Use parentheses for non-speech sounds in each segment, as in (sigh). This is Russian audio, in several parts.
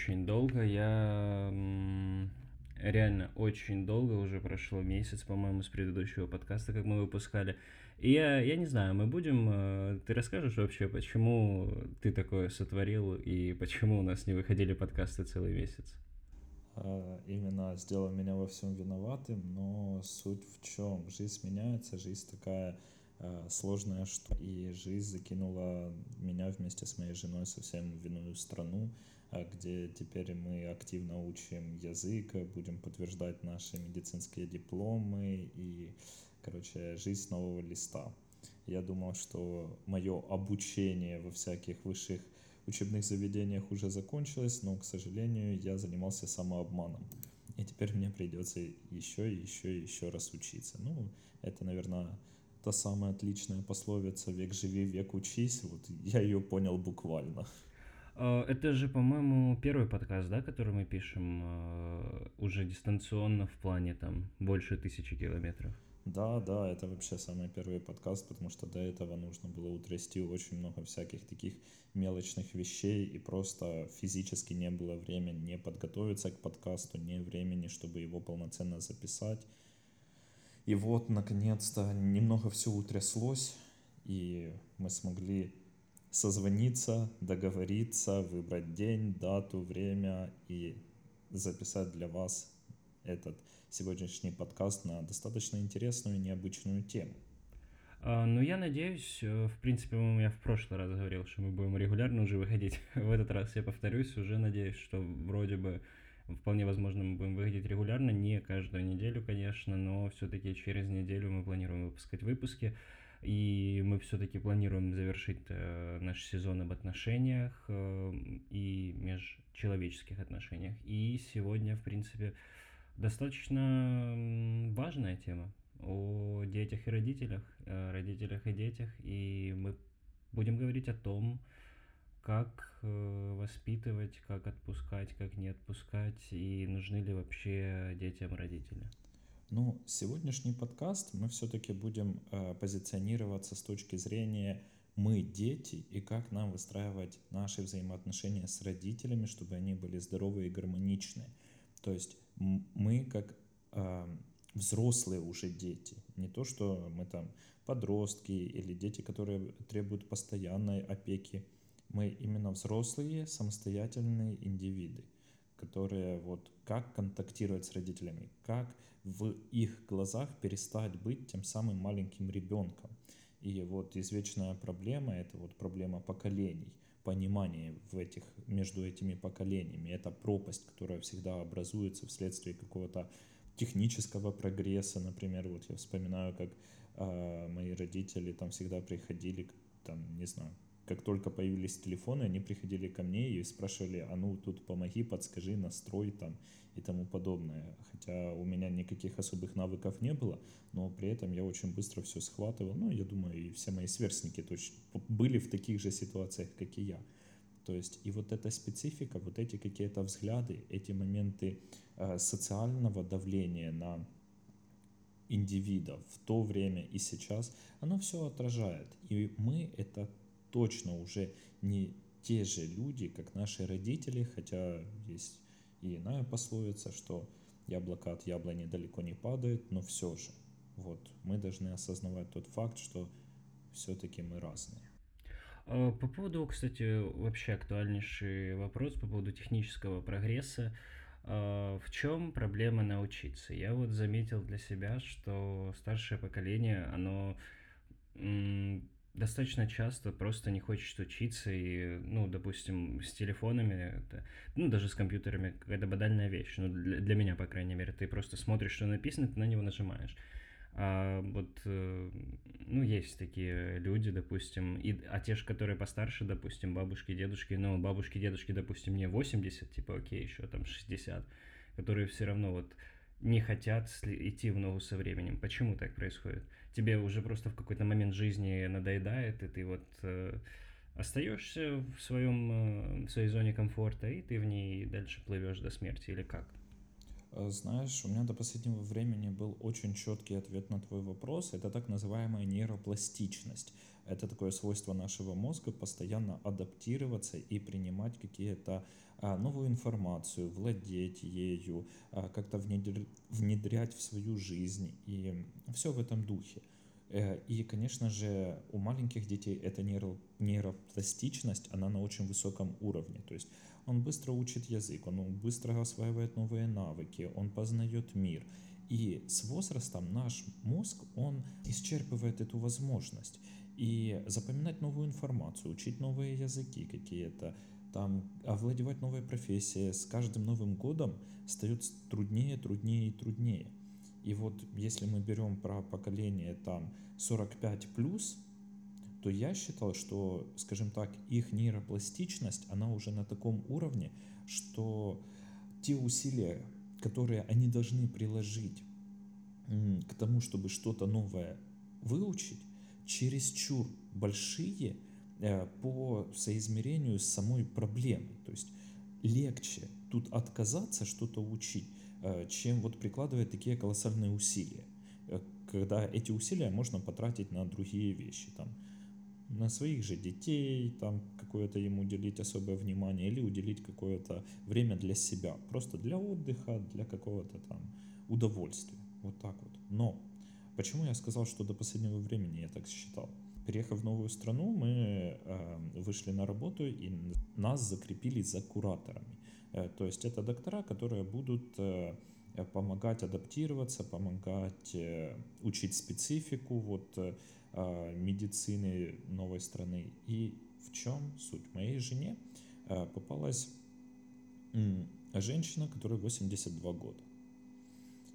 очень долго. Я реально очень долго, уже прошло месяц, по-моему, с предыдущего подкаста, как мы выпускали. И я, я не знаю, мы будем... Э, ты расскажешь вообще, почему ты такое сотворил и почему у нас не выходили подкасты целый месяц? А, именно сделал меня во всем виноватым, но суть в чем? Жизнь меняется, жизнь такая э, сложная что и жизнь закинула меня вместе с моей женой совсем в иную страну, где теперь мы активно учим язык, будем подтверждать наши медицинские дипломы и, короче, жизнь с нового листа. Я думал, что мое обучение во всяких высших учебных заведениях уже закончилось, но, к сожалению, я занимался самообманом. И теперь мне придется еще и еще и еще раз учиться. Ну, это, наверное, та самая отличная пословица «век живи, век учись». Вот я ее понял буквально. Э, Это же, по-моему, первый подкаст, да, который мы пишем э, уже дистанционно в плане там больше тысячи километров. Да, да, это вообще самый первый подкаст, потому что до этого нужно было утрясти очень много всяких таких мелочных вещей, и просто физически не было времени не подготовиться к подкасту, не времени, чтобы его полноценно записать. И вот, наконец-то, немного все утряслось, и мы смогли созвониться, договориться, выбрать день, дату, время и записать для вас этот сегодняшний подкаст на достаточно интересную и необычную тему. А, Ну, я надеюсь, э, в принципе, я в прошлый раз говорил, что мы будем регулярно уже выходить. (laughs) В этот раз я повторюсь, уже надеюсь, что вроде бы вполне возможно мы будем выходить регулярно, не каждую неделю, конечно, но все-таки через неделю мы планируем выпускать выпуски. И мы все-таки планируем завершить э, наш сезон об отношениях э, и межчеловеческих отношениях. И сегодня, в принципе, достаточно важная тема о детях и родителях, о родителях и детях, и мы будем говорить о том, как э, воспитывать, как отпускать, как не отпускать, и нужны ли вообще детям родители. Ну, сегодняшний подкаст мы все-таки будем э, позиционироваться с точки зрения мы дети и как нам выстраивать наши взаимоотношения с родителями, чтобы они были здоровые и гармоничные. То есть мы как э, взрослые уже дети, не то что мы там подростки или дети, которые требуют постоянной опеки, мы именно взрослые самостоятельные индивиды, которые вот как контактировать с родителями, как в их глазах перестать быть тем самым маленьким ребенком. И вот извечная проблема, это вот проблема поколений, понимание в этих, между этими поколениями. Это пропасть, которая всегда образуется вследствие какого-то технического прогресса. Например, вот я вспоминаю, как э, мои родители там всегда приходили, там, не знаю, как только появились телефоны, они приходили ко мне и спрашивали, а ну тут помоги, подскажи, настрой там и тому подобное. Хотя у меня никаких особых навыков не было, но при этом я очень быстро все схватывал. Ну, я думаю, и все мои сверстники точно были в таких же ситуациях, как и я. То есть и вот эта специфика, вот эти какие-то взгляды, эти моменты э, социального давления на индивида в то время и сейчас, оно все отражает. И мы это точно уже не те же люди, как наши родители, хотя есть и иная пословица, что яблоко от яблони далеко не падает, но все же, вот, мы должны осознавать тот факт, что все-таки мы разные. А, По поводу, кстати, вообще актуальнейший вопрос по поводу технического прогресса. А, В чем проблема научиться? Я вот заметил для себя, что старшее поколение, оно достаточно часто просто не хочет учиться, и, ну, допустим, с телефонами, это, ну, даже с компьютерами, какая-то банальная вещь, ну, для, для меня, по крайней мере, ты просто смотришь, что написано, ты на него нажимаешь. А вот, э, ну, есть такие люди, допустим, и, а те же, которые постарше, допустим, бабушки, дедушки, ну, бабушки, дедушки, допустим, не 80, типа, окей, еще там 60, которые все равно вот не хотят идти в ногу со временем. Почему так происходит? Тебе уже просто в какой-то момент жизни надоедает, и ты вот э, остаешься в своем, э, в своей зоне комфорта, и ты в ней дальше плывешь до смерти, или как? Э, Знаешь, у меня до последнего времени был очень четкий ответ на твой вопрос. Это так называемая нейропластичность. Это такое свойство нашего мозга постоянно адаптироваться и принимать какие-то новую информацию, владеть ею, а, как-то внедрять в свою жизнь и все в этом духе. Э, и, конечно же, у маленьких детей эта нейро, нейропластичность, она на очень высоком уровне. То есть он быстро учит язык, он быстро осваивает новые навыки, он познает мир. И с возрастом наш мозг, он исчерпывает эту возможность. И запоминать новую информацию, учить новые языки какие-то, там, овладевать новой профессией с каждым Новым годом становится труднее, труднее и труднее. И вот если мы берем про поколение там 45 плюс, то я считал, что, скажем так, их нейропластичность, она уже на таком уровне, что те усилия, которые они должны приложить к тому, чтобы что-то новое выучить, чересчур большие по соизмерению с самой проблемой. То есть легче тут отказаться что-то учить, э, чем вот прикладывать такие колоссальные усилия, э, когда эти усилия можно потратить на другие вещи, там, на своих же детей, там какое-то ему уделить особое внимание или уделить какое-то время для себя, просто для отдыха, для какого-то там удовольствия, вот так вот. Но почему я сказал, что до последнего времени я так считал? Переехав в новую страну, мы э, вышли на работу и нас закрепили за кураторами. Э, то есть это доктора, которые будут э, помогать адаптироваться, помогать э, учить специфику. Вот э, медицины новой страны. И в чем суть? Моей жене попалась женщина, которой 82 года.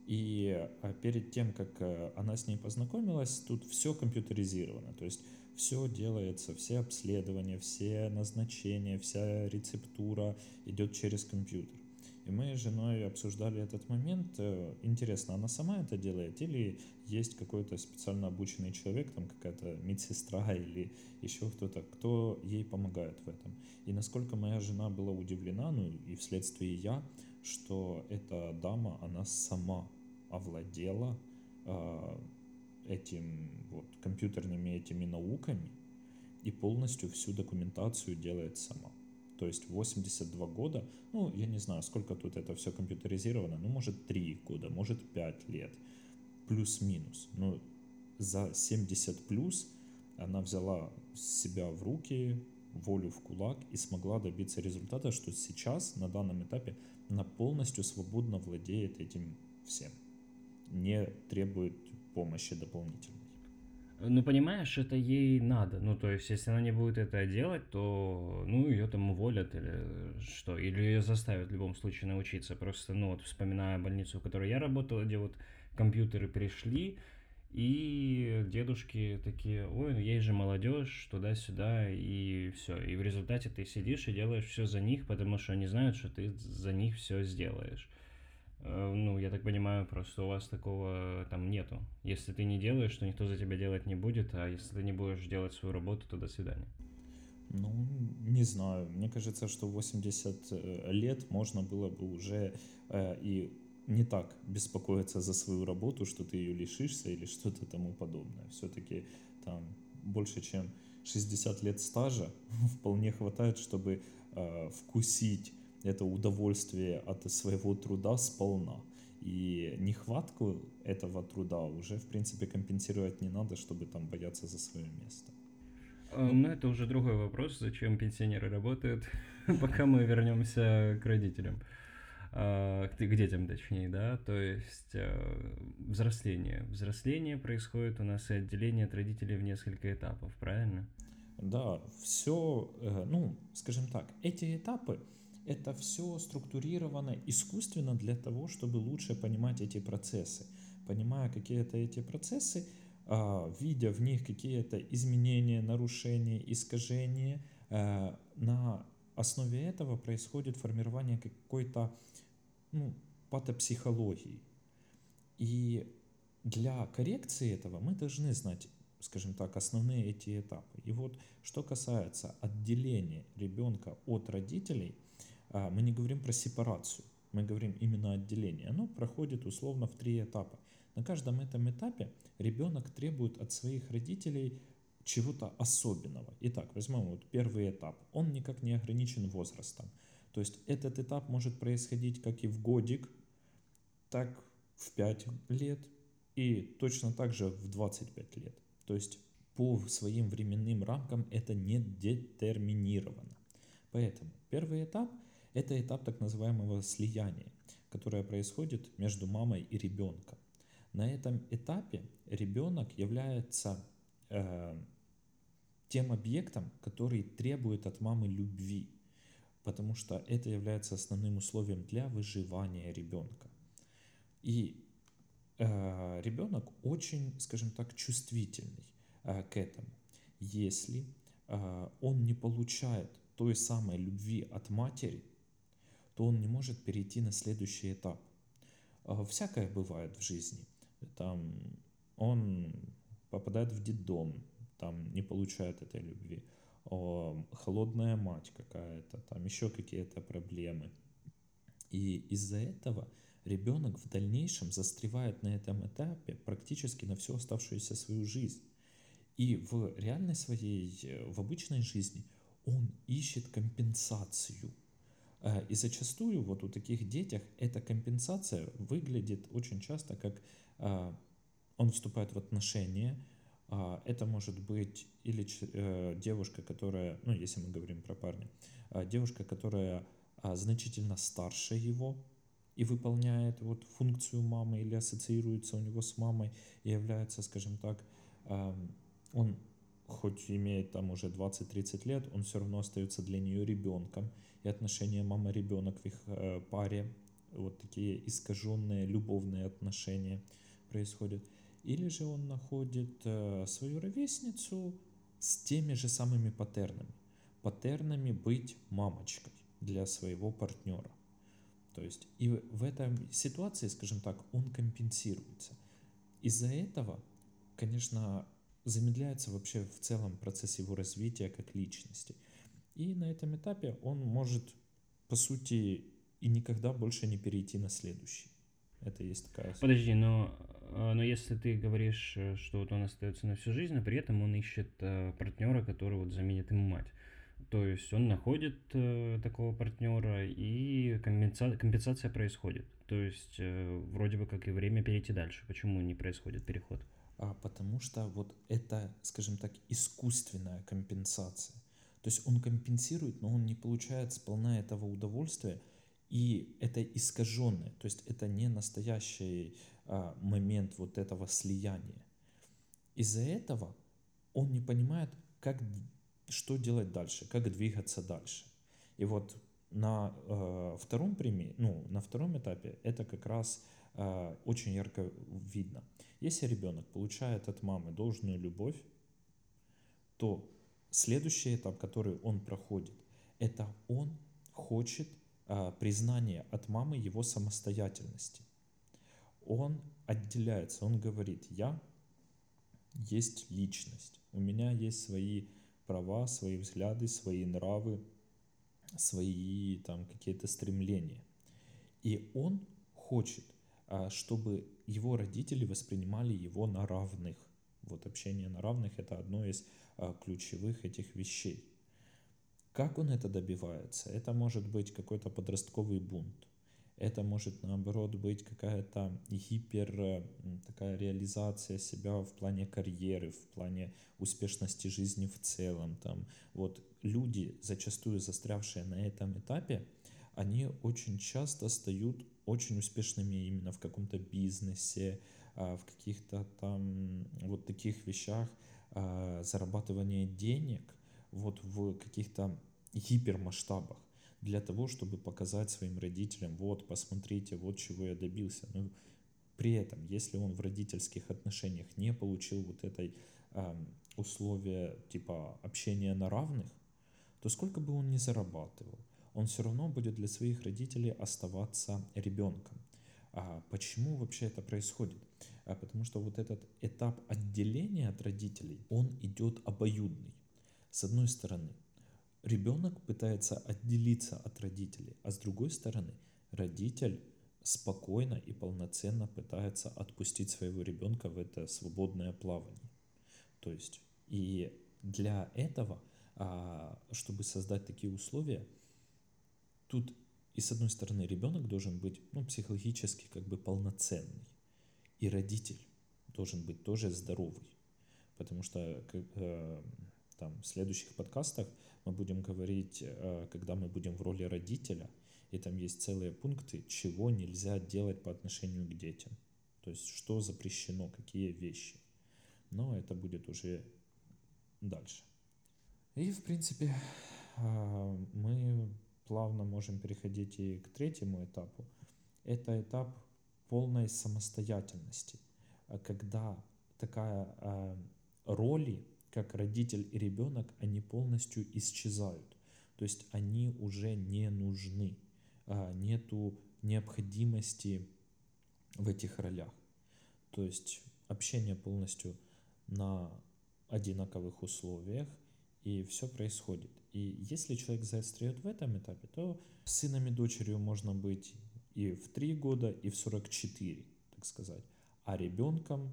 И а, перед тем, как она с ней познакомилась, тут все компьютеризировано. То есть все делается, все обследования, все назначения, вся рецептура идет через компьютер. И мы с женой обсуждали этот момент. Э, интересно, она сама это делает или есть какой-то специально обученный человек, там какая-то медсестра (laughs) или еще кто-то, кто ей помогает в этом. И насколько моя жена была удивлена, ну и вследствие я, что эта дама, она сама овладела э, этим вот компьютерными этими науками и полностью всю документацию делает сама. То есть 82 года, ну, я не знаю, сколько тут это все компьютеризировано, ну, может, 3 года, может, 5 лет, плюс-минус. Но за 70 плюс она взяла себя в руки, волю в кулак и смогла добиться результата, что сейчас, на данном этапе, она полностью свободно владеет этим всем, не требует помощи дополнительной. Ну, понимаешь, это ей надо. Ну, то есть, если она не будет это делать, то, ну, ее там уволят или что. Или ее заставят в любом случае научиться. Просто, ну, вот вспоминая больницу, в которой я работал, где вот компьютеры перешли, и дедушки такие, ой, ну есть же молодежь, туда-сюда, и все. И в результате ты сидишь и делаешь все за них, потому что они знают, что ты за них все сделаешь. Э, ну, я так понимаю, просто у вас такого там нету. Если ты не делаешь, то никто за тебя делать не будет, а если ты не будешь делать свою работу, то до свидания. Ну, не знаю. Мне кажется, что 80 э, лет можно было бы уже э, и не так беспокоиться за свою работу, что ты ее лишишься или что-то тому подобное. Все-таки там больше, чем 60 лет стажа (laughs) вполне хватает, чтобы э, вкусить это удовольствие от своего труда сполна. И нехватку этого труда уже, в принципе, компенсировать не надо, чтобы там бояться за свое место. А, ну, это уже другой вопрос, зачем пенсионеры работают, (laughs) пока мы вернемся к родителям, а, к детям точнее, да, то есть а, взросление. Взросление происходит у нас и отделение от родителей в несколько этапов, правильно? Да, все, э, ну, скажем так, эти этапы, это все структурировано искусственно для того, чтобы лучше понимать эти процессы. Понимая какие-то эти процессы, а, видя в них какие-то изменения, нарушения, искажения, а, на основе этого происходит формирование какой-то ну, патопсихологии. И для коррекции этого мы должны знать, скажем так, основные эти этапы. И вот что касается отделения ребенка от родителей – мы не говорим про сепарацию, мы говорим именно отделение. Оно проходит условно в три этапа. На каждом этом этапе ребенок требует от своих родителей чего-то особенного. Итак, возьмем вот первый этап. Он никак не ограничен возрастом. То есть этот этап может происходить как и в годик, так в 5 лет и точно так же в 25 лет. То есть по своим временным рамкам это не детерминировано. Поэтому первый этап – это этап так называемого слияния, которое происходит между мамой и ребенком. На этом этапе ребенок является э, тем объектом, который требует от мамы любви, потому что это является основным условием для выживания ребенка. И э, ребенок очень, скажем так, чувствительный э, к этому. Если э, он не получает той самой любви от матери, то он не может перейти на следующий этап. Э, всякое бывает в жизни. Там он попадает в детдом, там не получает этой любви, холодная мать какая-то, там еще какие-то проблемы. И из-за этого ребенок в дальнейшем застревает на этом этапе практически на всю оставшуюся свою жизнь. И в реальной своей, в обычной жизни он ищет компенсацию. Э, и зачастую вот у таких детях эта компенсация выглядит очень часто как э, он вступает в отношения, а, это может быть или э, девушка, которая, ну, если мы говорим про парня, а, девушка, которая а, значительно старше его и выполняет вот функцию мамы или ассоциируется у него с мамой и является, скажем так, он хоть имеет там уже 20-30 лет, он все равно остается для нее ребенком. И отношения мама-ребенок в их э, паре, вот такие искаженные любовные отношения происходят или же он находит э, свою ровесницу с теми же самыми паттернами. Паттернами быть мамочкой для своего партнера. То есть и в этой ситуации, скажем так, он компенсируется. Из-за этого, конечно, замедляется вообще в целом процесс его развития как личности. И на этом этапе он может, по сути, и никогда больше не перейти на следующий. Это есть такая... Подожди, но а, но если ты говоришь, э, что вот он остается на всю жизнь, но при этом он ищет э, партнера, который вот заменит ему мать. То есть он находит э, такого партнера и компенса... компенсация происходит. То есть э, вроде бы как и время перейти дальше. Почему не происходит переход? А потому что вот это, скажем так, искусственная компенсация. То есть он компенсирует, но он не получает сполна этого удовольствия, и это искаженное, то есть это не настоящий а, момент вот этого слияния. Из-за этого он не понимает, как, что делать дальше, как двигаться дальше. И вот на э, втором примере, ну, на втором этапе это как раз э, очень ярко видно. Если ребенок получает от мамы должную любовь, то следующий этап, который он проходит, это он хочет э, признания от мамы его самостоятельности он отделяется, он говорит, я есть личность, у меня есть свои права, свои взгляды, свои нравы, свои там какие-то стремления. И он хочет, а, чтобы его родители воспринимали его на равных. Вот общение на равных – это одно из а, ключевых этих вещей. Как он это добивается? Это может быть какой-то подростковый бунт, это может наоборот быть какая-то гипер такая реализация себя в плане карьеры, в плане успешности жизни в целом. Там. Вот люди, зачастую застрявшие на этом этапе, они очень часто стают очень успешными именно в каком-то бизнесе, а, в каких-то там вот таких вещах, а, зарабатывания денег вот в каких-то гипермасштабах для того, чтобы показать своим родителям, вот, посмотрите, вот чего я добился. Но при этом, если он в родительских отношениях не получил вот этой условия типа общения на равных, то сколько бы он ни зарабатывал, он все равно будет для своих родителей оставаться ребенком. А почему вообще это происходит? А потому что вот этот этап отделения от родителей, он идет обоюдный. С одной стороны, ребенок пытается отделиться от родителей, а с другой стороны, родитель спокойно и полноценно пытается отпустить своего ребенка в это свободное плавание. То есть И для этого, чтобы создать такие условия, тут и с одной стороны ребенок должен быть ну, психологически как бы полноценный, и родитель должен быть тоже здоровый. Потому что э, там, в следующих подкастах мы будем говорить, э, когда мы будем в роли родителя, и там есть целые пункты, чего нельзя делать по отношению к детям. То есть, что запрещено, какие вещи. Но это будет уже дальше. И, в принципе, э, мы плавно можем переходить и к третьему этапу. Это этап полной самостоятельности, когда такая роли, как родитель и ребенок, они полностью исчезают. То есть они уже не нужны. А, нету необходимости в этих ролях. То есть общение полностью на одинаковых условиях, и все происходит. И если человек заостряет в этом этапе, то сыном и дочерью можно быть и в 3 года, и в 44, так сказать. А ребенком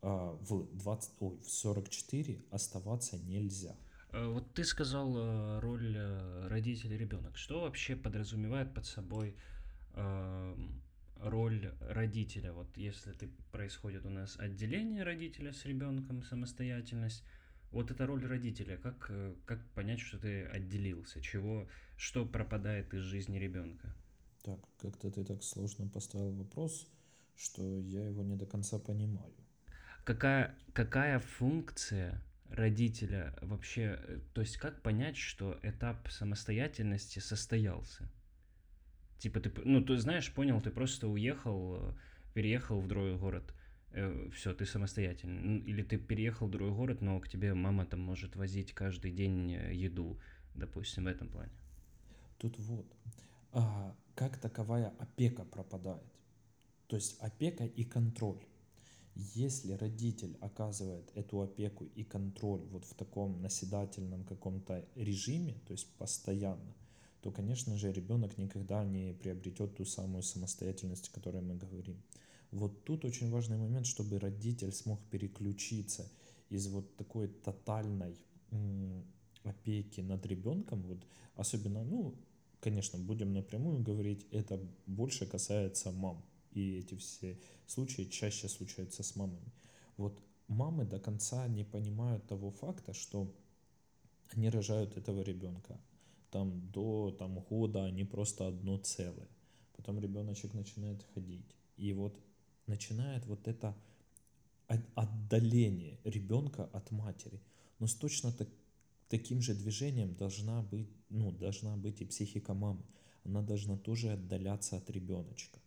а, в, 20, ой, в 44 оставаться нельзя. Э, вот ты сказал э, роль э, родителя ребенок. Что вообще подразумевает под собой роль родителя? Вот если ты, происходит у нас отделение родителя с ребенком, самостоятельность, вот эта роль родителя, как, как понять, что ты отделился? Чего, что пропадает из жизни ребенка? Так, как-то ты так сложно поставил вопрос, что я его не до конца понимаю какая, какая функция родителя вообще, э, то есть как понять, что этап самостоятельности состоялся? Типа ты, ну ты знаешь, понял, ты просто уехал, э, переехал в другой город, э, все, ты самостоятельный. Или ты переехал в другой город, но к тебе мама там может возить каждый день э, еду, допустим, в этом плане. Тут вот, а, как таковая опека пропадает. То есть опека и контроль. Если родитель оказывает эту опеку и контроль вот в таком наседательном каком-то режиме, то есть постоянно, то, конечно же, ребенок никогда не приобретет ту самую самостоятельность, о которой мы говорим. Вот тут очень важный момент, чтобы родитель смог переключиться из вот такой тотальной опеки над ребенком, вот особенно, ну, конечно, будем напрямую говорить, это больше касается мам, и эти все случаи чаще случаются с мамами. Вот мамы до конца не понимают того факта, что они рожают этого ребенка. Там до там, года они просто одно целое. Потом ребеночек начинает ходить. И вот начинает вот это отдаление ребенка от матери. Но с точно так, таким же движением должна быть, ну, должна быть и психика мамы. Она должна тоже отдаляться от ребеночка.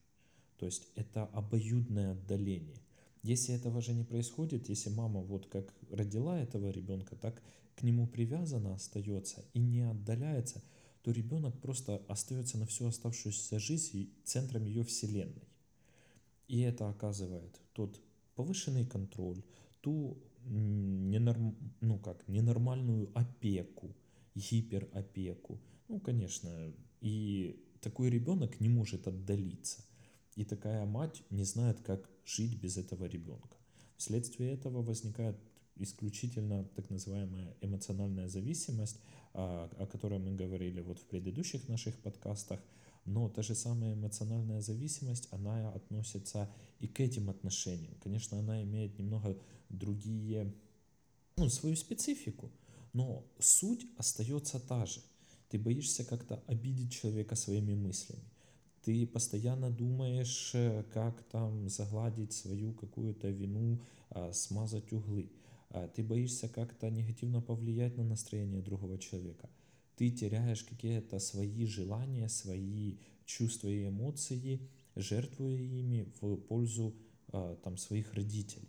То есть это обоюдное отдаление. Если этого же не происходит, если мама вот как родила этого ребенка, так к нему привязана остается и не отдаляется, то ребенок просто остается на всю оставшуюся жизнь центром ее вселенной. И это оказывает тот повышенный контроль, ту ненорм, ну как, ненормальную опеку, гиперопеку. Ну, конечно, и такой ребенок не может отдалиться. И такая мать не знает, как жить без этого ребенка. Вследствие этого возникает исключительно так называемая эмоциональная зависимость, о, о которой мы говорили вот в предыдущих наших подкастах. Но та же самая эмоциональная зависимость, она относится и к этим отношениям. Конечно, она имеет немного другие, ну, свою специфику, но суть остается та же. Ты боишься как-то обидеть человека своими мыслями ты постоянно думаешь, э, как там загладить свою какую-то вину, а, смазать углы. А, ты боишься как-то негативно повлиять на настроение другого человека. Ты теряешь какие-то свои желания, свои чувства и эмоции, жертвуя ими в пользу а, там, своих родителей.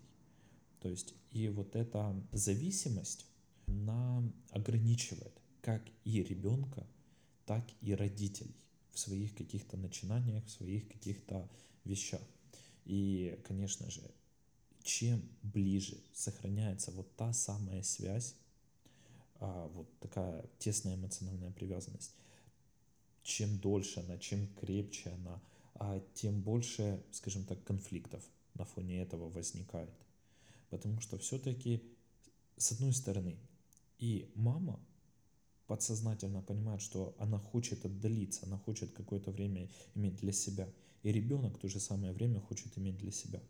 То есть и вот эта зависимость, она ограничивает как и ребенка, так и родителей в своих каких-то начинаниях, в своих каких-то вещах. И, конечно же, чем ближе сохраняется вот та самая связь, а, вот такая тесная эмоциональная привязанность, чем дольше она, чем крепче она, а тем больше, скажем так, конфликтов на фоне этого возникает. Потому что все-таки с одной стороны, и мама подсознательно понимает, что она хочет отдалиться, она хочет какое-то время иметь для себя. И ребенок в то же самое время хочет иметь для себя.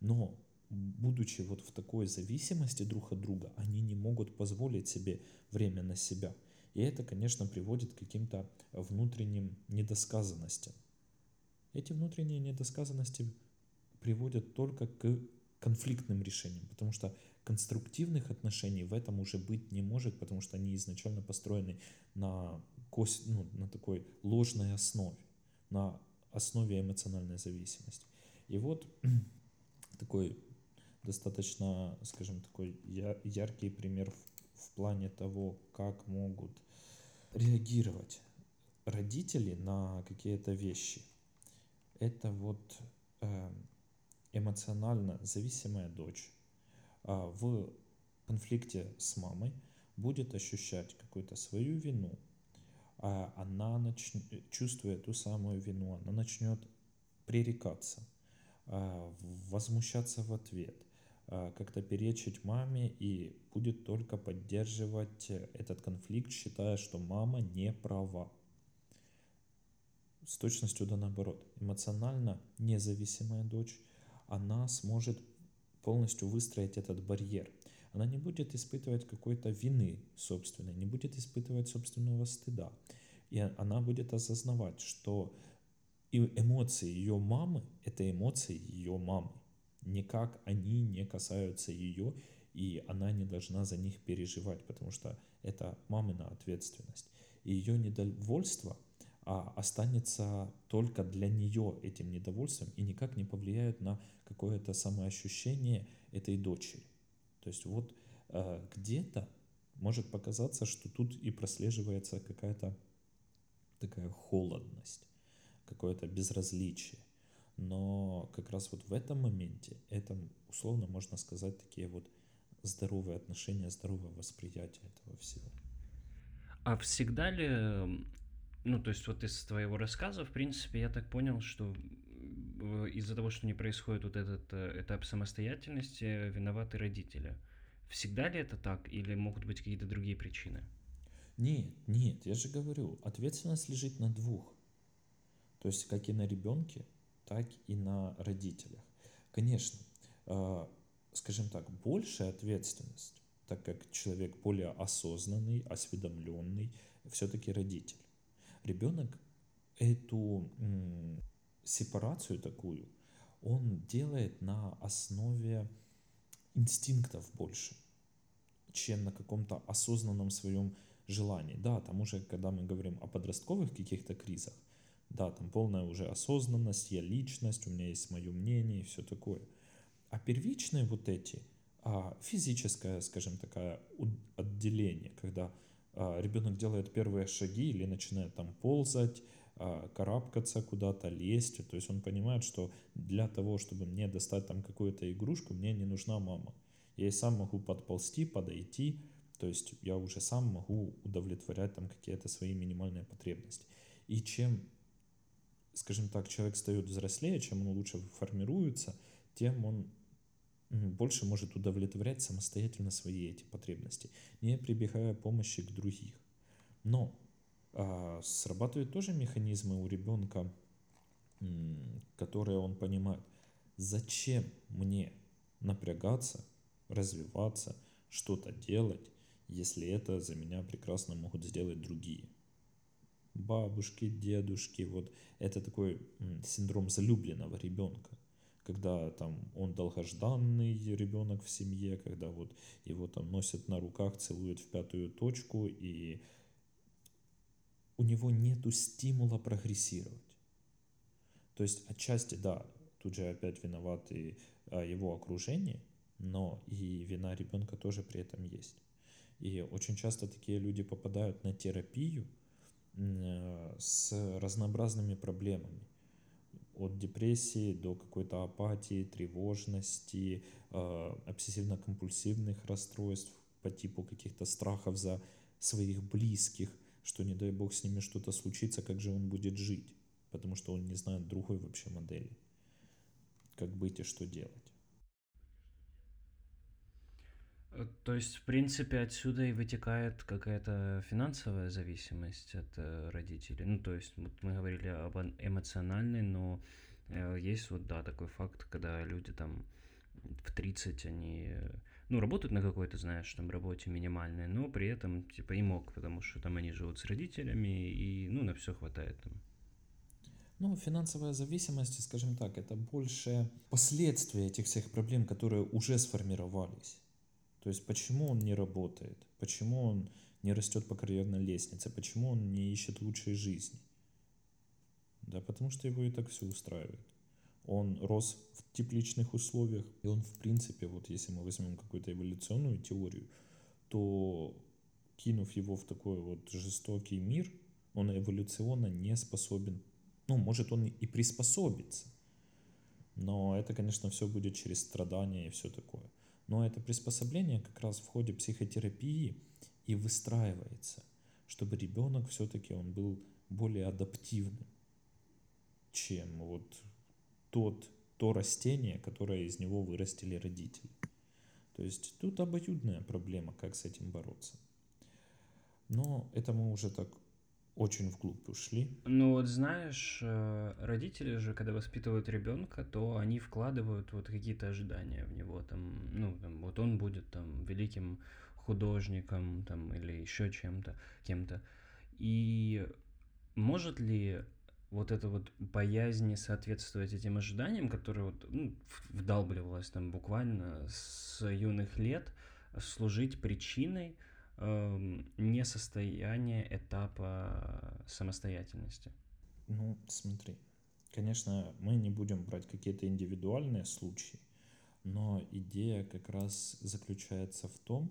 Но будучи вот в такой зависимости друг от друга, они не могут позволить себе время на себя. И это, конечно, приводит к каким-то внутренним недосказанностям. Эти внутренние недосказанности приводят только к конфликтным решениям, потому что конструктивных отношений в этом уже быть не может, потому что они изначально построены на, кость, ну, на такой ложной основе, на основе эмоциональной зависимости. И вот (clears throat) такой достаточно, скажем, такой яркий пример в, в плане того, как могут реагировать родители на какие-то вещи. Это вот э, эмоционально зависимая дочь а, в конфликте с мамой будет ощущать какую-то свою вину, а она начнет, чувствуя ту самую вину, она начнет пререкаться, а, возмущаться в ответ, как-то перечить маме и будет только поддерживать этот конфликт, считая, что мама не права. С точностью да наоборот. Эмоционально независимая дочь, она сможет полностью выстроить этот барьер. Она не будет испытывать какой-то вины собственной, не будет испытывать собственного стыда. И она будет осознавать, что эмоции ее мамы – это эмоции ее мамы. Никак они не касаются ее, и она не должна за них переживать, потому что это мамина ответственность. И ее недовольство а останется только для нее этим недовольством и никак не повлияет на какое-то самоощущение этой дочери. То есть вот э, где-то может показаться, что тут и прослеживается какая-то такая холодность, какое-то безразличие. Но как раз вот в этом моменте, это условно можно сказать такие вот здоровые отношения, здоровое восприятие этого всего. А всегда ли ну, то есть вот из твоего рассказа, в принципе, я так понял, что из-за того, что не происходит вот этот э, этап самостоятельности, виноваты родители. Всегда ли это так или могут быть какие-то другие причины? Нет, нет, я же говорю, ответственность лежит на двух. То есть как и на ребенке, так и на родителях. Конечно, э, скажем так, большая ответственность, так как человек более осознанный, осведомленный, все-таки родитель ребенок эту сепарацию такую, он делает на основе инстинктов больше, чем на каком-то осознанном своем желании. Да, там уже, когда мы говорим о подростковых каких-то кризах, да, там полная уже осознанность, я личность, у меня есть мое мнение и все такое. А первичные вот эти, а, физическое, скажем, такое отделение, когда а, ребенок делает первые шаги или начинает там ползать, а, карабкаться куда-то, лезть. То есть он понимает, что для того, чтобы мне достать там какую-то игрушку, мне не нужна мама. Я и сам могу подползти, подойти. То есть я уже сам могу удовлетворять там какие-то свои минимальные потребности. И чем, скажем так, человек стает взрослее, чем он лучше формируется, тем он больше может удовлетворять самостоятельно свои эти потребности, не прибегая помощи к других. Но а, срабатывают тоже механизмы у ребенка, которые он понимает, зачем мне напрягаться, развиваться, что-то делать, если это за меня прекрасно могут сделать другие. Бабушки, дедушки, вот это такой синдром залюбленного ребенка когда там он долгожданный ребенок в семье, когда вот его там носят на руках, целуют в пятую точку, и у него нету стимула прогрессировать. То есть отчасти, да, тут же опять виноваты а, его окружение, но и вина ребенка тоже при этом есть. И очень часто такие люди попадают на терапию с разнообразными проблемами от депрессии до какой-то апатии, тревожности, э, обсессивно-компульсивных расстройств по типу каких-то страхов за своих близких, что не дай бог с ними что-то случится, как же он будет жить, потому что он не знает другой вообще модели, как быть и что делать. Э, то есть, в принципе, отсюда и вытекает какая-то финансовая зависимость от э, родителей. Ну, то есть, вот мы говорили об эмоциональной, но э, есть вот, да, такой факт, когда люди там в 30, они, ну, работают на какой-то, знаешь, там, работе минимальной, но при этом, типа, и мог, потому что там они живут с родителями, и, ну, на все хватает там. Ну, финансовая зависимость, скажем так, это больше последствия этих всех проблем, которые уже сформировались. То есть почему он не работает, почему он не растет по карьерной лестнице, почему он не ищет лучшей жизни. Да, потому что его и так все устраивает. Он рос в тепличных условиях, и он, в принципе, вот если мы возьмем какую-то эволюционную теорию, то кинув его в такой вот жестокий мир, он эволюционно не способен ну, может, он и приспособится. Но это, конечно, все будет через страдания и все такое. Но это приспособление как раз в ходе психотерапии и выстраивается, чтобы ребенок все-таки он был более адаптивным, чем вот тот, то растение, которое из него вырастили родители. То есть тут обоюдная проблема, как с этим бороться. Но это мы уже так очень вглубь ушли. Ну вот знаешь, э, родители же, когда воспитывают ребенка, то они вкладывают вот какие-то ожидания в него, там, ну, там, вот он будет там великим художником, там, или еще чем-то, кем-то. И может ли вот эта вот боязнь не соответствовать этим ожиданиям, которые вот ну, вдалбливалась там буквально с юных лет, служить причиной несостояние этапа самостоятельности? Ну, смотри, конечно, мы не будем брать какие-то индивидуальные случаи, но идея как раз заключается в том,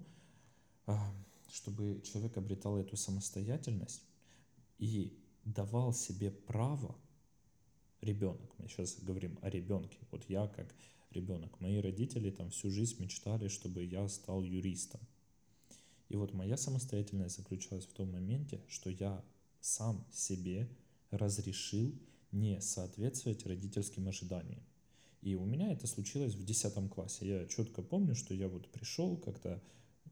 а, чтобы человек обретал эту самостоятельность и давал себе право, ребенок, мы сейчас говорим о ребенке, вот я как ребенок, мои родители там всю жизнь мечтали, чтобы я стал юристом. И вот моя самостоятельность заключалась в том моменте, что я сам себе разрешил не соответствовать родительским ожиданиям. И у меня это случилось в 10 классе. Я четко помню, что я вот пришел, как-то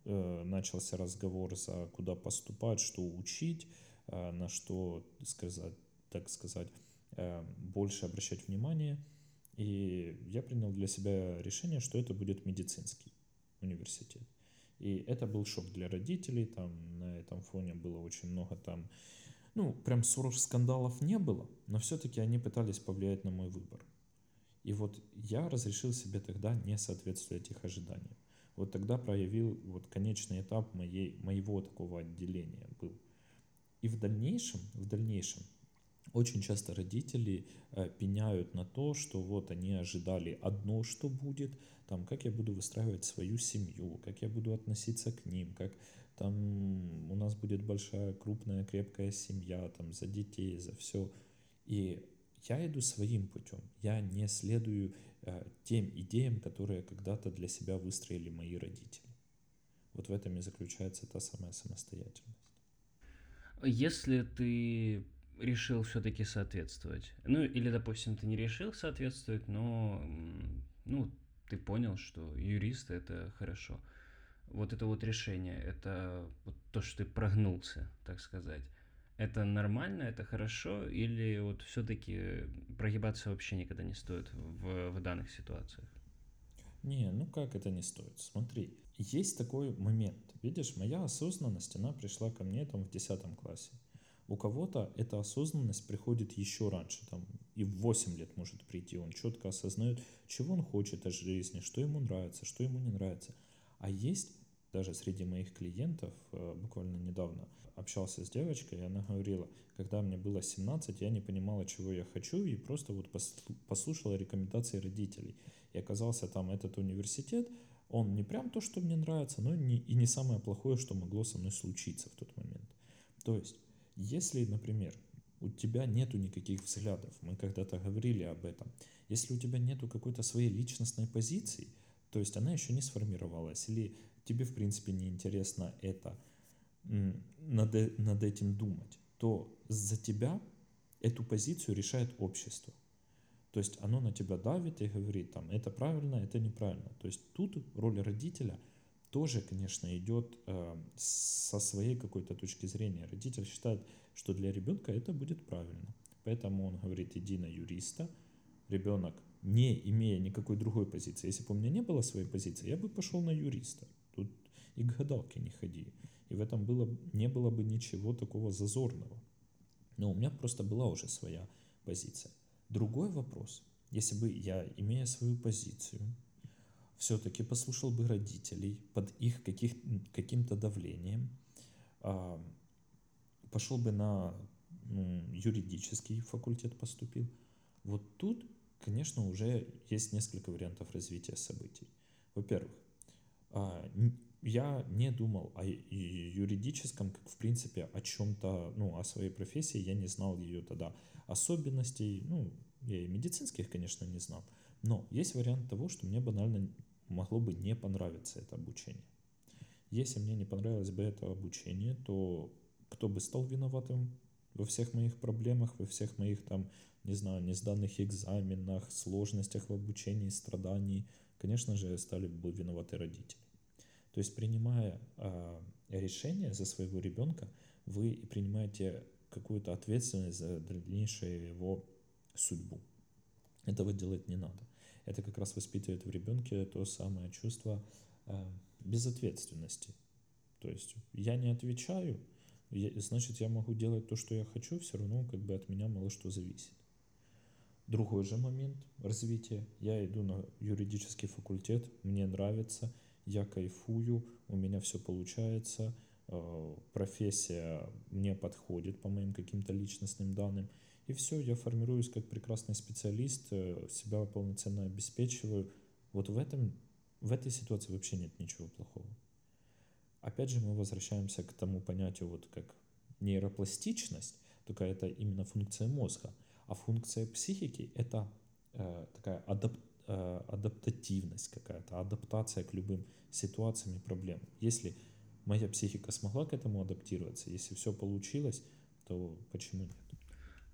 э, начался разговор за куда поступать, что учить, э, на что сказать, так сказать, э, больше обращать внимание. И я принял для себя решение, что это будет медицинский университет. И это был шок для родителей, там на этом фоне было очень много там, ну, прям ссор скандалов не было, но все-таки они пытались повлиять на мой выбор. И вот я разрешил себе тогда не соответствовать их ожиданиям. Вот тогда проявил вот конечный этап моей, моего такого отделения был. И в дальнейшем, в дальнейшем очень часто родители э, пеняют на то, что вот они ожидали одно, что будет, там, как я буду выстраивать свою семью, как я буду относиться к ним, как там у нас будет большая, крупная, крепкая семья, там, за детей, за все. И я иду своим путем, я не следую э, тем идеям, которые когда-то для себя выстроили мои родители. Вот в этом и заключается та самая самостоятельность. Если ты решил все-таки соответствовать. Ну, или, допустим, ты не решил соответствовать, но, ну, ты понял, что юрист это хорошо. Вот это вот решение, это вот то, что ты прогнулся, так сказать. Это нормально, это хорошо, или вот все-таки прогибаться вообще никогда не стоит в, в данных ситуациях? Не, ну как это не стоит? Смотри, есть такой момент. Видишь, моя осознанность, она пришла ко мне там в 10 классе. У кого-то эта осознанность приходит еще раньше, там и в 8 лет может прийти, он четко осознает, чего он хочет от жизни, что ему нравится, что ему не нравится. А есть даже среди моих клиентов, э, буквально недавно общался с девочкой, и она говорила, когда мне было 17, я не понимала, чего я хочу, и просто вот послушала рекомендации родителей. И оказался там этот университет, он не прям то, что мне нравится, но и не самое плохое, что могло со мной случиться в тот момент. То есть если, например, у тебя нету никаких взглядов, мы когда-то говорили об этом, если у тебя нету какой-то своей личностной позиции, то есть она еще не сформировалась, или тебе в принципе не интересно это, над, над этим думать, то за тебя эту позицию решает общество. То есть оно на тебя давит и говорит, там, это правильно, это неправильно. То есть тут роль родителя тоже, конечно, идет э, со своей какой-то точки зрения. Родитель считает, что для ребенка это будет правильно. Поэтому он говорит, иди на юриста. Ребенок, не имея никакой другой позиции, если бы у меня не было своей позиции, я бы пошел на юриста. Тут и к гадалке не ходи. И в этом было, не было бы ничего такого зазорного. Но у меня просто была уже своя позиция. Другой вопрос, если бы я, имея свою позицию, все-таки послушал бы родителей под их каких, каким-то давлением, а, пошел бы на ну, юридический факультет поступил. Вот тут, конечно, уже есть несколько вариантов развития событий. Во-первых, а, я не думал о юридическом, как в принципе о чем-то, ну, о своей профессии, я не знал ее тогда особенностей, ну, я и медицинских, конечно, не знал, но есть вариант того, что мне банально могло бы не понравиться это обучение. Если мне не понравилось бы это обучение, то кто бы стал виноватым во всех моих проблемах, во всех моих там, не знаю, несданных экзаменах, сложностях в обучении, страданий, конечно же, стали бы виноваты родители. То есть, принимая э, решение за своего ребенка, вы принимаете какую-то ответственность за дальнейшую его судьбу. Этого делать не надо. Это как раз воспитывает в ребенке то самое чувство э, безответственности. То есть я не отвечаю, значит я могу делать то, что я хочу, все равно как бы от меня мало что зависит. Другой же момент развития. Я иду на юридический факультет, мне нравится, я кайфую, у меня все получается, э, профессия мне подходит по моим каким-то личностным данным. И все, я формируюсь как прекрасный специалист, э, себя полноценно обеспечиваю. Вот в, этом, в этой ситуации вообще нет ничего плохого. Опять же, мы возвращаемся к тому понятию, вот как нейропластичность, только это именно функция мозга. А функция психики — это э, такая адап, э, адаптативность какая-то, адаптация к любым ситуациям и проблемам. Если моя психика смогла к этому адаптироваться, если все получилось, то почему нет?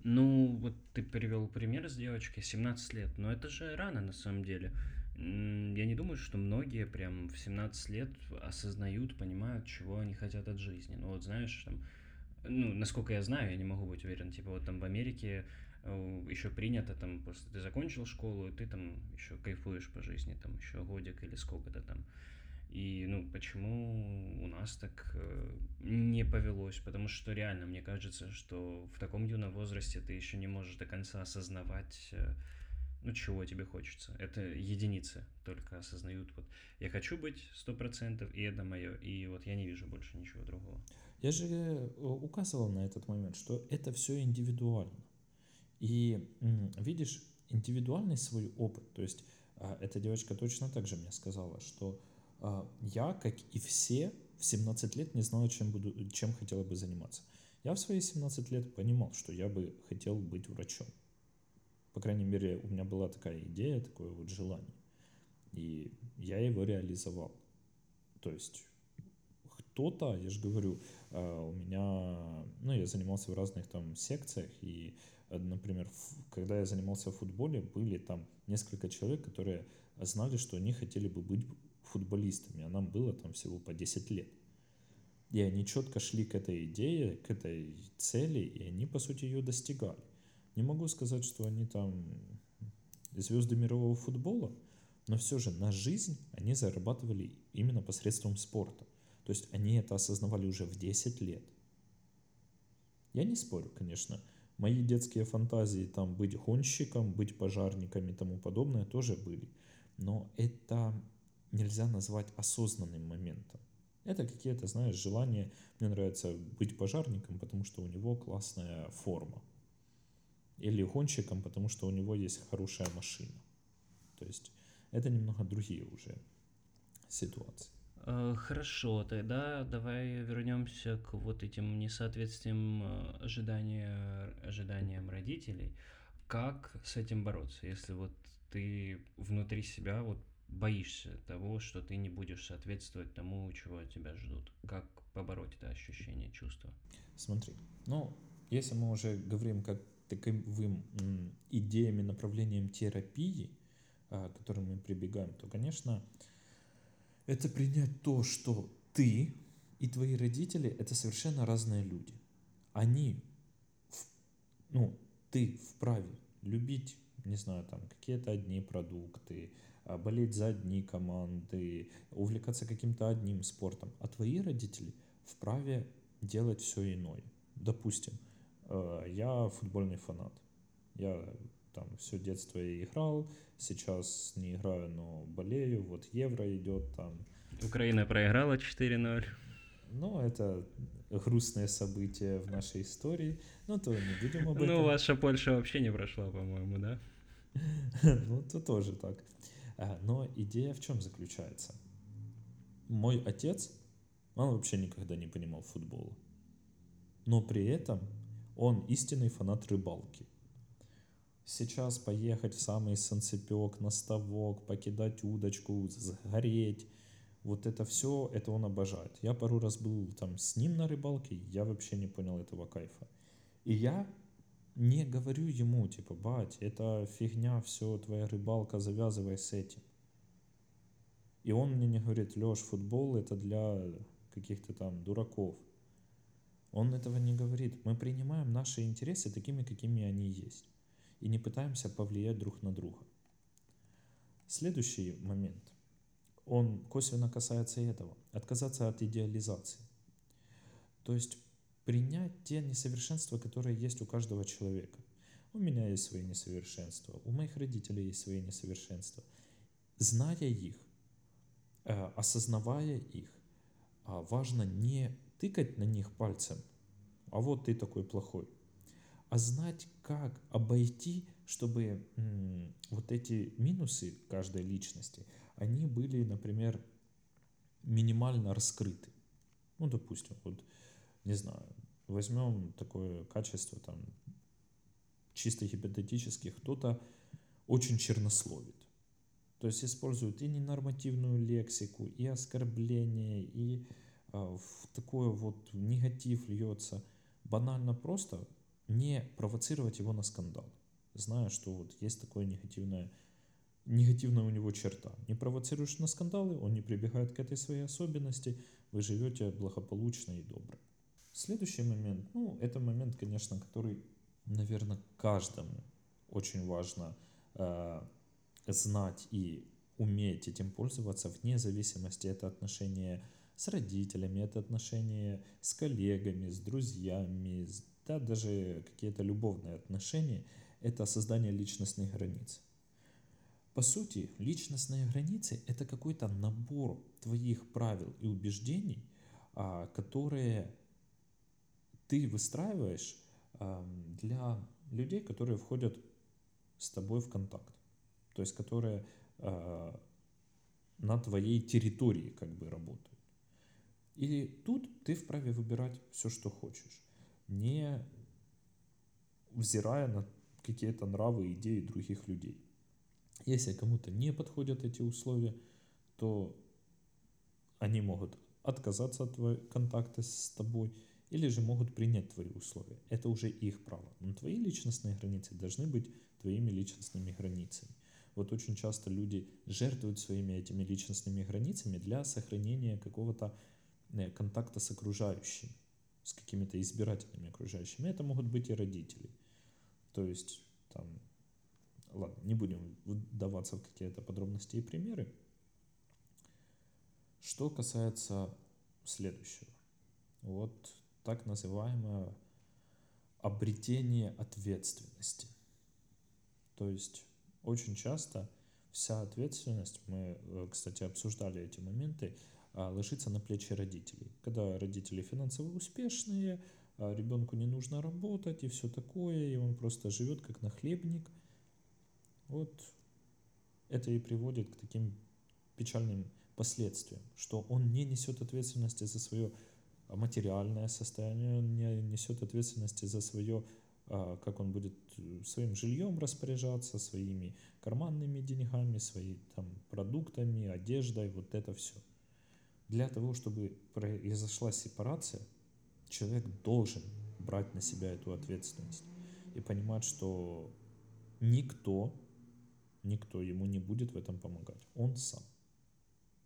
Ну, вот ты привел пример с девочкой 17 лет, но это же рано на самом деле. Я не думаю, что многие прям в 17 лет осознают, понимают, чего они хотят от жизни. Ну вот знаешь, там, ну, насколько я знаю, я не могу быть уверен, типа вот там в Америке э, еще принято, там, просто ты закончил школу, и ты там еще кайфуешь по жизни, там, еще годик или сколько-то там. И, ну, почему у нас так э, не повелось? Потому что реально, мне кажется, что в таком юном возрасте ты еще не можешь до конца осознавать, э, ну, чего тебе хочется. Это единицы только осознают, вот, я хочу быть сто процентов, и это мое, и вот я не вижу больше ничего другого. Я же э, указывал на этот момент, что это все индивидуально. И видишь, индивидуальный свой опыт, то есть а, эта девочка точно так же мне сказала, что я, как и все, в 17 лет не знал, чем, буду, чем хотела бы заниматься. Я в свои 17 лет понимал, что я бы хотел быть врачом. По крайней мере, у меня была такая идея, такое вот желание. И я его реализовал. То есть кто-то, я же говорю, а, у меня, ну, я занимался в разных там секциях, и, например, когда я занимался в футболе, были там несколько человек, которые знали, что они хотели бы быть футболистами, а нам было там всего по 10 лет. И они четко шли к этой идее, к этой цели, и они, по сути, ее достигали. Не могу сказать, что они там звезды мирового футбола, но все же на жизнь они зарабатывали именно посредством спорта. То есть они это осознавали уже в 10 лет. Я не спорю, конечно. Мои детские фантазии там быть гонщиком, быть пожарником и тому подобное тоже были. Но это нельзя назвать осознанным моментом. Это какие-то, знаешь, желания. Мне нравится быть пожарником, потому что у него классная форма. Или гонщиком, потому что у него есть хорошая машина. То есть это немного другие уже ситуации. Э, хорошо, тогда давай вернемся к вот этим несоответствиям э, ожидания, ожиданиям родителей. Как с этим бороться, если вот ты внутри себя вот боишься того, что ты не будешь соответствовать тому, чего от тебя ждут? Как побороть это ощущение, чувство? Смотри, ну, если мы уже говорим как таковым идеями, направлением терапии, а, к которым мы прибегаем, то, конечно, это принять то, что ты и твои родители — это совершенно разные люди. Они, ну, ты вправе любить, не знаю, там, какие-то одни продукты, болеть за одни команды, увлекаться каким-то одним спортом. А твои родители вправе делать все иное. Допустим, э, я футбольный фанат. Я там все детство играл, сейчас не играю, но болею, вот Евро идет там. Украина проиграла 4-0. Ну, это грустное событие в нашей истории, но то не будем об ну, этом. Ну, ваша Польша вообще не прошла, по-моему, да? (laughs) Ну, то тоже так. А, но идея в чем заключается? Мой отец, он вообще никогда не понимал футбола. Но при этом он истинный фанат рыбалки. Сейчас поехать в самый санцепек, на ставок, покидать удочку, сгореть, вот это все, это он обожает. Я пару раз был там с ним на рыбалке, я вообще не понял этого кайфа. И я не говорю ему, типа, бать, это фигня, все, твоя рыбалка, завязывай с этим. И он мне не говорит, Леш, футбол это для каких-то там дураков. Он этого не говорит. Мы принимаем наши интересы такими, какими они есть. И не пытаемся повлиять друг на друга. Следующий момент. Он косвенно касается этого. Отказаться от идеализации. То есть принять те несовершенства, которые есть у каждого человека. У меня есть свои несовершенства, у моих родителей есть свои несовершенства. Зная их, э, осознавая их, а важно не тыкать на них пальцем, а вот ты такой плохой, а знать, как обойти, чтобы вот эти минусы каждой личности, они были, например, минимально раскрыты. Ну, допустим, вот не знаю, возьмем такое качество там чисто гипотетически, кто-то очень чернословит. То есть использует и ненормативную лексику, и оскорбление, и э, в такое вот негатив льется. Банально просто не провоцировать его на скандал, зная, что вот есть такое негативное, негативная у него черта. Не провоцируешь на скандалы, он не прибегает к этой своей особенности, вы живете благополучно и добро. Следующий момент, ну, это момент, конечно, который, наверное, каждому очень важно э, знать и уметь этим пользоваться вне зависимости это отношения с родителями, это отношения с коллегами, с друзьями, да, даже какие-то любовные отношения, это создание личностных границ. По сути, личностные границы – это какой-то набор твоих правил и убеждений, а, которые ты выстраиваешь для людей, которые входят с тобой в контакт, то есть которые а, на твоей территории как бы работают. И тут ты вправе выбирать все, что хочешь, не взирая на какие-то нравы идеи других людей. Если кому-то не подходят эти условия, то они могут отказаться от контакта с тобой – или же могут принять твои условия. Это уже их право. Но твои личностные границы должны быть твоими личностными границами. Вот очень часто люди жертвуют своими этими личностными границами для сохранения какого-то э, контакта с окружающим, с какими-то избирателями окружающими. Это могут быть и родители. То есть, там, ладно, не будем вдаваться в какие-то подробности и примеры. Что касается следующего. Вот так называемое обретение ответственности. То есть очень часто вся ответственность, мы, э, кстати, обсуждали эти моменты, а, ложится на плечи родителей. Когда родители финансово успешные, а ребенку не нужно работать и все такое, и он просто живет как нахлебник. Вот это и приводит к таким печальным последствиям, что он не несет ответственности за свое материальное состояние, он не несет ответственности за свое, а, как он будет э, своим жильем распоряжаться, своими карманными деньгами, своими там, продуктами, одеждой, вот это все. Для того, чтобы произошла сепарация, человек должен брать на себя эту ответственность и понимать, что никто, никто ему не будет в этом помогать. Он сам.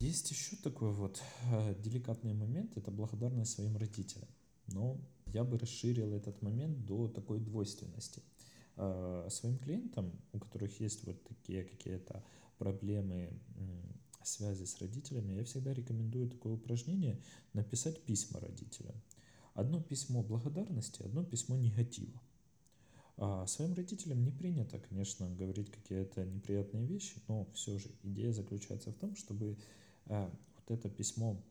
Есть еще такой вот э, деликатный момент, это благодарность своим родителям. Но я бы расширил этот момент до такой двойственности. Э, своим клиентам, у которых есть вот такие какие-то проблемы связи с родителями, я всегда рекомендую такое упражнение написать письма родителям. Одно письмо благодарности, одно письмо негатива. А своим родителям не принято, конечно, говорить какие-то неприятные вещи, но все же идея заключается в том, чтобы вот это письмо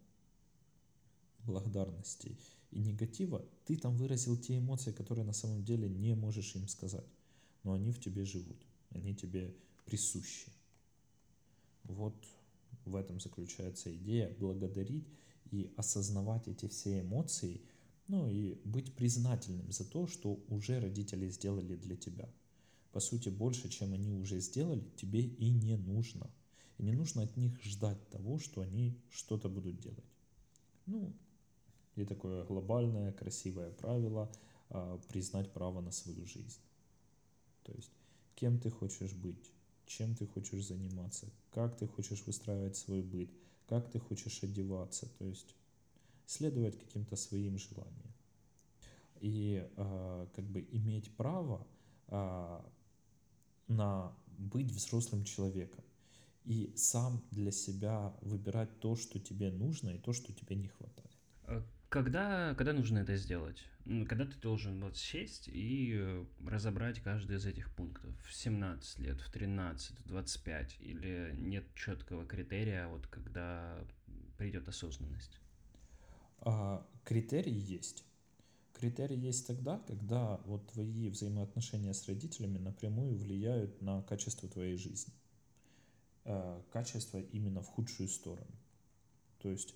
благодарности и негатива, ты там выразил те эмоции, которые на самом деле не можешь им сказать, но они в тебе живут, они тебе присущи. Вот в этом заключается идея благодарить и осознавать эти все эмоции, ну и быть признательным за то, что уже родители сделали для тебя. По сути, больше, чем они уже сделали, тебе и не нужно. И не нужно от них ждать того, что они что-то будут делать. Ну, и такое глобальное, красивое правило а, признать право на свою жизнь. То есть, кем ты хочешь быть, чем ты хочешь заниматься, как ты хочешь выстраивать свой быт, как ты хочешь одеваться, то есть следовать каким-то своим желаниям. И э, как бы иметь право э, на быть взрослым человеком и сам для себя выбирать то, что тебе нужно и то, что тебе не хватает. А когда, когда нужно это сделать? Когда ты должен вот сесть и э, разобрать каждый из этих пунктов? В 17 лет, в 13, в 25? Или нет четкого критерия, вот когда придет осознанность? А, критерий есть. Критерий есть тогда, когда вот твои взаимоотношения с родителями напрямую влияют на качество твоей жизни. А, качество именно в худшую сторону. То есть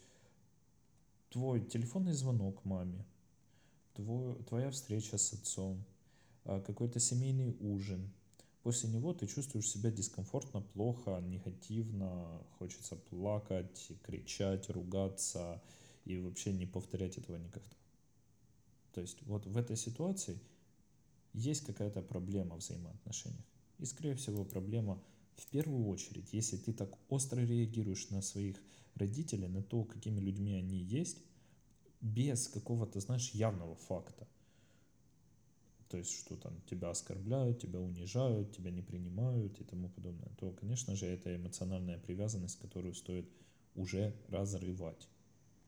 твой телефонный звонок маме, твой, твоя встреча с отцом, а, какой-то семейный ужин. После него ты чувствуешь себя дискомфортно, плохо, негативно, хочется плакать, кричать, ругаться и вообще не повторять этого никогда. То есть вот в этой ситуации есть какая-то проблема в взаимоотношениях. И, скорее всего, проблема в первую очередь, если ты так остро реагируешь на своих родителей, на то, какими людьми они есть, без какого-то, знаешь, явного факта. То есть, что там тебя оскорбляют, тебя унижают, тебя не принимают и тому подобное, то, конечно же, это эмоциональная привязанность, которую стоит уже разрывать.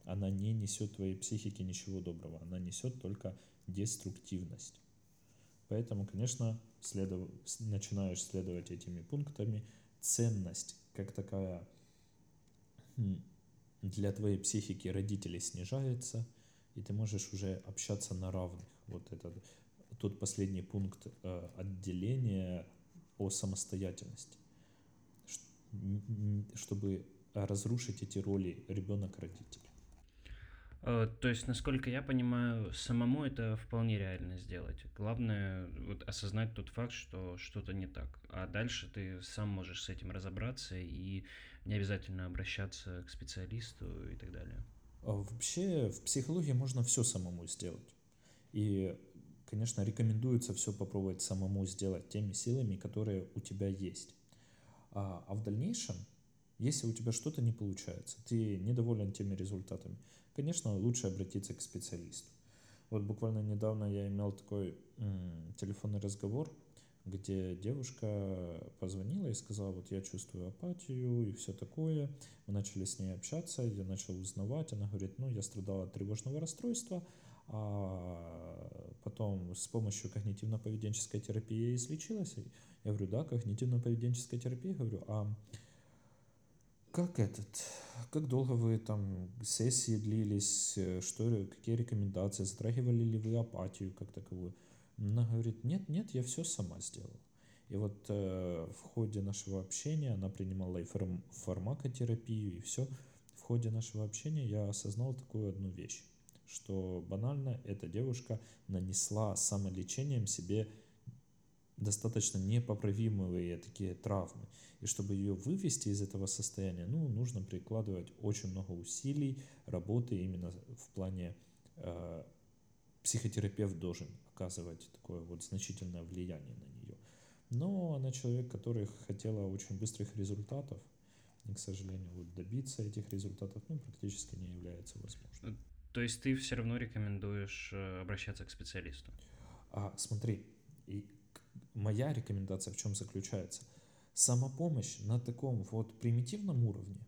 Она не несет твоей психике ничего доброго, она несет только деструктивность. Поэтому, конечно, следов... начинаешь следовать этими пунктами, ценность как такая для твоей психики родителей снижается, и ты можешь уже общаться на равных. Вот этот тот последний пункт э, отделения о самостоятельности, чтобы разрушить эти роли ребенок-родитель. Э, то есть, насколько я понимаю, самому это вполне реально сделать. Главное вот осознать тот факт, что что-то не так. А дальше ты сам можешь с этим разобраться и не обязательно обращаться к специалисту и так далее. А вообще в психологии можно все самому сделать. И, конечно, рекомендуется все попробовать самому сделать теми силами, которые у тебя есть. А, а в дальнейшем, если у тебя что-то не получается, ты недоволен теми результатами, конечно, лучше обратиться к специалисту. Вот буквально недавно я имел такой м, телефонный разговор где девушка позвонила и сказала, вот я чувствую апатию и все такое. Мы начали с ней общаться, я начал узнавать. Она говорит, ну, я страдала от тревожного расстройства, а потом с помощью когнитивно-поведенческой терапии излечилась. Я говорю, да, когнитивно-поведенческая терапия. Я говорю, а как этот, как долго вы там сессии длились, что, какие рекомендации, затрагивали ли вы апатию как таковую? Она говорит, нет, нет, я все сама сделала. И вот э, в ходе нашего общения она принимала и фарм, фармакотерапию, и все. В ходе нашего общения я осознал такую одну вещь, что банально эта девушка нанесла самолечением себе достаточно непоправимые такие травмы. И чтобы ее вывести из этого состояния, ну, нужно прикладывать очень много усилий, работы именно в плане э, психотерапевт должен оказывать такое вот значительное влияние на нее. Но она человек, который хотела очень быстрых результатов. и, к сожалению, вот добиться этих результатов ну, практически не является возможным. То есть ты все равно рекомендуешь э, обращаться к специалисту? А, смотри, и моя рекомендация в чем заключается? Самопомощь на таком вот примитивном уровне,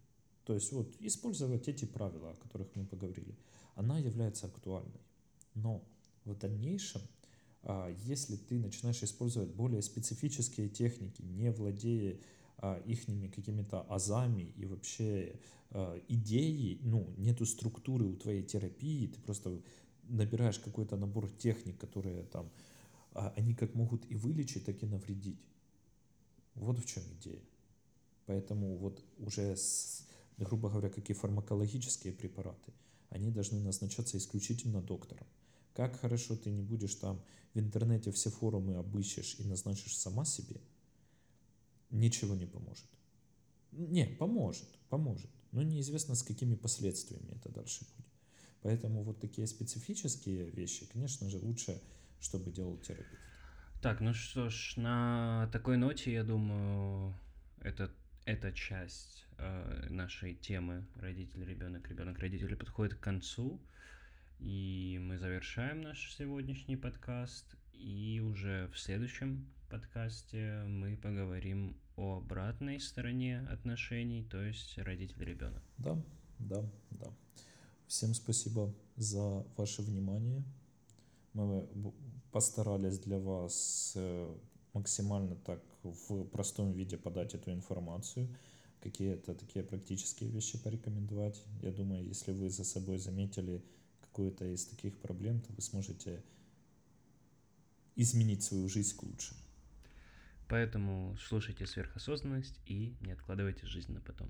то есть вот использовать эти правила, о которых мы поговорили, она является актуальной. Но в дальнейшем, а, если ты начинаешь использовать более специфические техники, не владея а, ихними какими-то азами и вообще а, идеей, ну, нету структуры у твоей терапии, ты просто набираешь какой-то набор техник, которые там, они как могут и вылечить, так и навредить. Вот в чем идея. Поэтому вот уже, с, грубо говоря, какие фармакологические препараты, они должны назначаться исключительно доктором. Как хорошо ты не будешь там в интернете все форумы обыщешь и назначишь сама себе, ничего не поможет. Не, поможет, поможет. Но неизвестно, с какими последствиями это дальше будет. Поэтому вот такие специфические вещи, конечно же, лучше, чтобы делал терапевт. Так, ну что ж, на такой ноте, я думаю, это, эта часть э, нашей темы родитель, ребенок, ребенок, родители подходит к концу. И мы завершаем наш сегодняшний подкаст. И уже в следующем подкасте мы поговорим о обратной стороне отношений, то есть родитель-ребенок. Да, да, да. Всем спасибо за ваше внимание. Мы постарались для вас э, максимально так в простом виде подать эту информацию, какие-то такие практические вещи порекомендовать. Я думаю, если вы за собой заметили какую-то из таких проблем, то вы сможете изменить свою жизнь к лучшему. Поэтому слушайте сверхосознанность и не откладывайте жизнь на потом.